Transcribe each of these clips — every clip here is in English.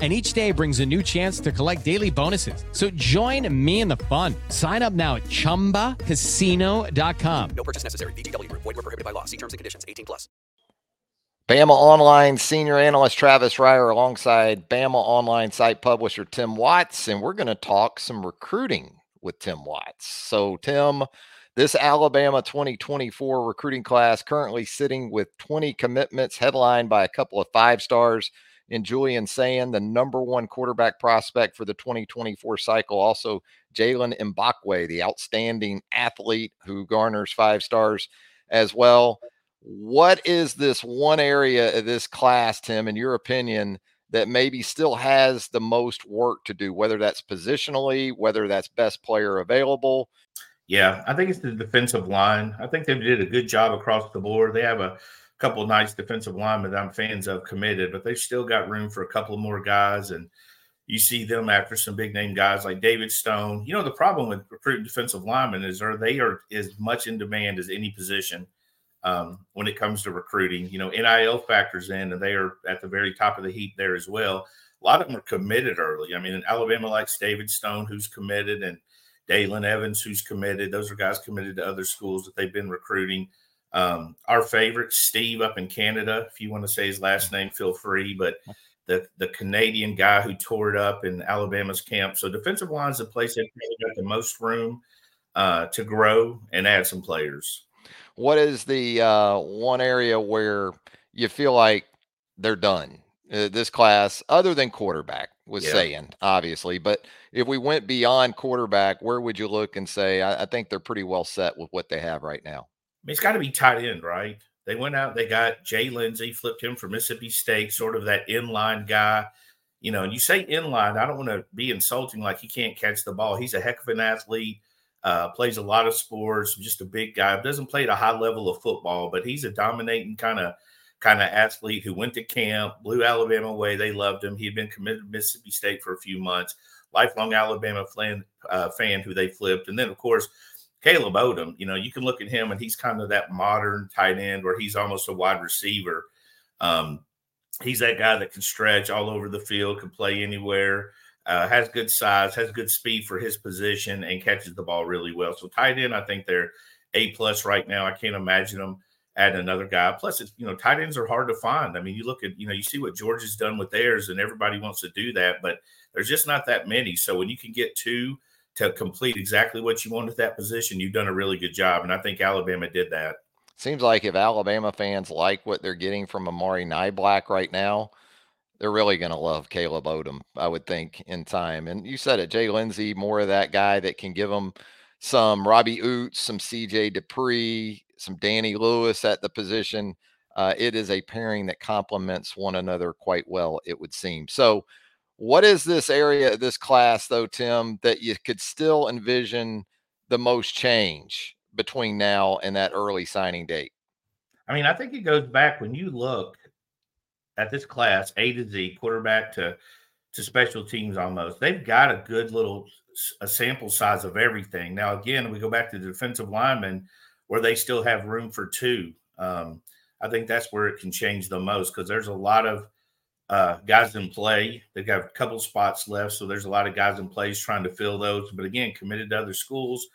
And each day brings a new chance to collect daily bonuses. So join me in the fun. Sign up now at chumbacasino.com. No purchase necessary. VGW Group. Void were prohibited by law. See terms and conditions. 18 plus. Bama Online senior analyst Travis Reier alongside Bama Online site publisher Tim Watts, and we're going to talk some recruiting with Tim Watts. So, Tim, this Alabama 2024 recruiting class currently sitting with 20 commitments, headlined by a couple of five stars in Julian Sayin, the number one quarterback prospect for the 2024 cycle. Also, Jaylen Mbakwe, the outstanding athlete who garners five stars as well. What is this one area of this class, Tim, in your opinion, that maybe still has the most work to do, whether that's positionally, whether that's best player available? Yeah, I think it's the defensive line. I think they did a good job across the board. They have a couple nice defensive linemen that I'm fans of committed, but they've still got room for a couple more guys. And you see them after some big name guys like David Stone. You know, the problem with recruiting defensive linemen is are they are as much in demand as any position um, when it comes to recruiting. You know, NIL factors in, and they are at the very top of the heap there as well. A lot of them are committed early. I mean, in Alabama likes David Stone, who's committed, and Dalen Evans, who's committed. Those are guys committed to other schools that they've been recruiting. Um, our favorite, Steve, up in Canada. If you want to say his last name, feel free. But the the Canadian guy who tore it up in Alabama's camp. So defensive line is the place they've got the most room uh, to grow and add some players. What is the uh, one area where you feel like they're done? Uh, this class, other than quarterback, was Yeah. Sayin obviously, but if we went beyond quarterback, where would you look and say, I, I think they're pretty well set with what they have right now? Mean, it's got to be tight end, right? They went out, they got Jay Lindsey, flipped him for Mississippi State, sort of that inline guy. You know, and you say inline, I don't want to be insulting like he can't catch the ball. He's a heck of an athlete, uh, plays a lot of sports, just a big guy. Doesn't play at a high level of football, but he's a dominating kind of kind of athlete who went to camp, blew Alabama away. They loved him. He had been committed to Mississippi State for a few months. Lifelong Alabama fan, uh, fan who they flipped, and then of course Caleb Odom, you know, you can look at him and he's kind of that modern tight end where he's almost a wide receiver. Um, he's that guy that can stretch all over the field, can play anywhere, uh, has good size, has good speed for his position, and catches the ball really well. So tight end, I think they're A plus right now. I can't imagine them adding another guy. Plus, it's you know, tight ends are hard to find. I mean, you look at you know, you see what Georgia's done with theirs, and everybody wants to do that, but there's just not that many. So when you can get two to complete exactly what you want at that position, you've done a really good job. And I think Alabama did that. Seems like if Alabama fans like what they're getting from Amari Niblack right now, they're really going to love Caleb Odom, I would think, in time. And you said it, Jay Lindsey, more of that guy that can give them some Robbie Ouzts, some CJ Dippre, some Danny Lewis at the position. Uh, it is a pairing that complements one another quite well, it would seem. So, what is this area, this class, though, Tim, that you could still envision the most change between now and that early signing date? I mean, I think it goes back when you look at this class, A to Z, quarterback to to special teams almost. They've got a good little a sample size of everything. Now, again, we go back to the defensive linemen where they still have room for two. Um, I think that's where it can change the most because there's a lot of uh, guys in play. They've got a couple spots left, so there's a lot of guys in place trying to fill those. But again, committed to other schools,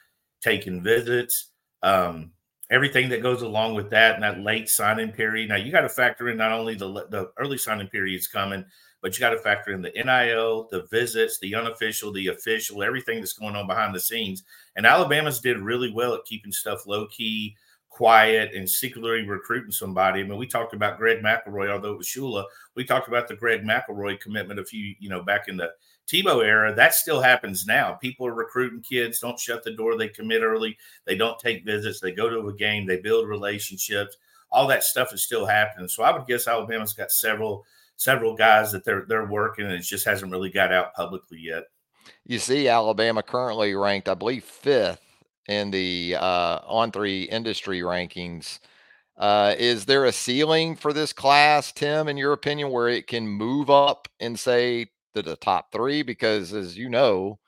taking visits, um, everything that goes along with that, and that late signing period. Now you got to factor in not only the the early signing period is coming, but you got to factor in the NIL, the visits, the unofficial, the official, everything that's going on behind the scenes. And Alabama's did really well at keeping stuff low key, quiet, and secretly recruiting somebody. I mean, we talked about Greg McElroy, although it was Shula. We talked about the Greg McElroy commitment a few, you know, back in the Tebow era. That still happens now. People are recruiting kids, don't shut the door. They commit early. They don't take visits. They go to a game. They build relationships. All that stuff is still happening. So I would guess Alabama's got several several guys that they're they're working, and it just hasn't really got out publicly yet. You see, Alabama currently ranked, I believe, fifth in the uh, On3 industry rankings Uh, is there a ceiling for this class, Tim, in your opinion, where it can move up and say to the top three? Because as you know,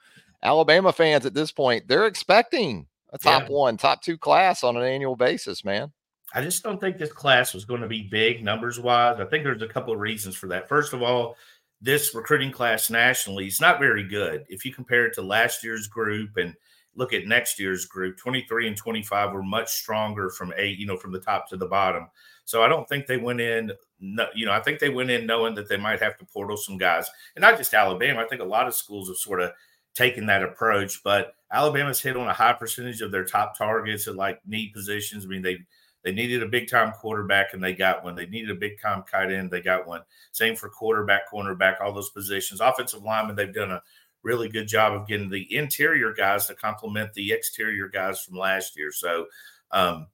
Alabama fans at this point, they're expecting a top Yeah. one, top two class on an annual basis, man. I just don't think this class was going to be big numbers wise. I think there's a couple of reasons for that. First of all, this recruiting class nationally is not very good. If you compare it to last year's group and look at next year's group, 23 and 25 were much stronger from eight, you know, from the top to the bottom. So I don't think they went in, no, you know, I think they went in knowing that they might have to portal some guys. And not just Alabama. I think a lot of schools have sort of taken that approach, but Alabama's hit on a high percentage of their top targets at like need positions. I mean, they they needed a big time quarterback and they got one. They needed a big time tight end, they got one. Same for quarterback, cornerback, all those positions. Offensive lineman, they've done a really good job of getting the interior guys to complement the exterior guys from last year. So, um,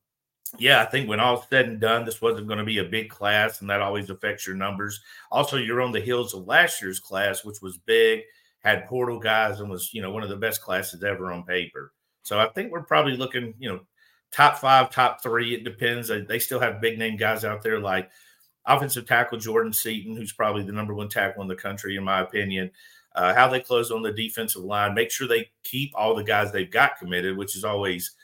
yeah, I think when all said and done, this wasn't going to be a big class, and that always affects your numbers. Also, you're on the heels of last year's class, which was big, had portal guys, and was you know one of the best classes ever on paper. So I think we're probably looking, you know, top five, top three. It depends. They, still have big name guys out there like offensive tackle Jordan Seaton, who's probably the number one tackle in the country, in my opinion. Uh, how they close on the defensive line, make sure they keep all the guys they've got committed, which is always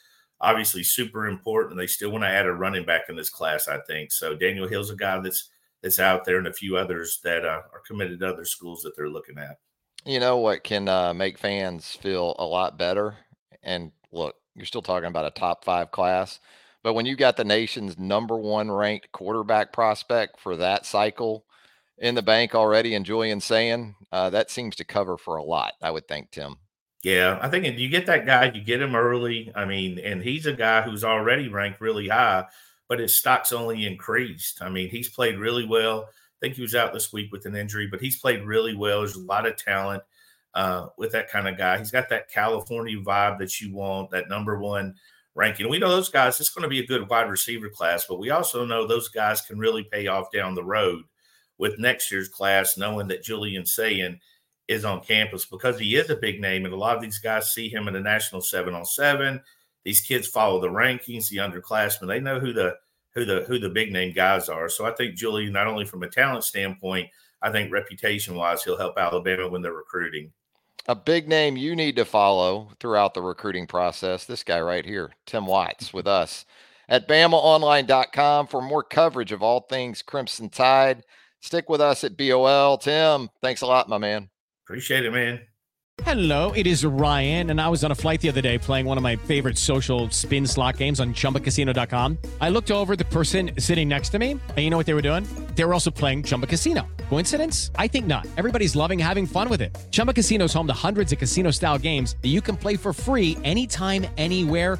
obviously super important. They still want to add a running back in this class, I think. So Daniel Hill's a guy that's that's out there, and a few others that uh, are committed to other schools that they're looking at. You know what can uh, make fans feel a lot better? And look, you're still talking about a top five class, but when you got the nation's number one ranked quarterback prospect for that cycle in the bank already, and Julian Sayin uh, that seems to cover for a lot, I would think, Tim. Yeah, I think if you get that guy, you get him early. I mean, and he's a guy who's already ranked really high, but his stock's only increased. I mean, he's played really well. I think he was out this week with an injury, but he's played really well. There's a lot of talent uh, with that kind of guy. He's got that California vibe that you want, that number one ranking. We know those guys, it's going to be a good wide receiver class, but we also know those guys can really pay off down the road with next year's class, knowing that Julian Sayin is on campus because he is a big name. And a lot of these guys see him in the national seven on seven. These kids follow the rankings, the underclassmen. They know who the who the who the big name guys are. So I think Julian, not only from a talent standpoint, I think reputation wise, he'll help Alabama when they're recruiting. A big name you need to follow throughout the recruiting process. This guy right here, Tim Watts, with us at BamaOnline.com for more coverage of all things Crimson Tide. Stick with us at BOL. Tim, thanks a lot, my man. Appreciate it, man. Hello, it is Ryan, and I was on a flight the other day playing one of my favorite social spin slot games on chumbacasino.com. I looked over the person sitting next to me, and you know what they were doing? They were also playing Chumba Casino. Coincidence? I think not. Everybody's loving having fun with it. Chumba Casino is home to hundreds of casino style games that you can play for free anytime, anywhere,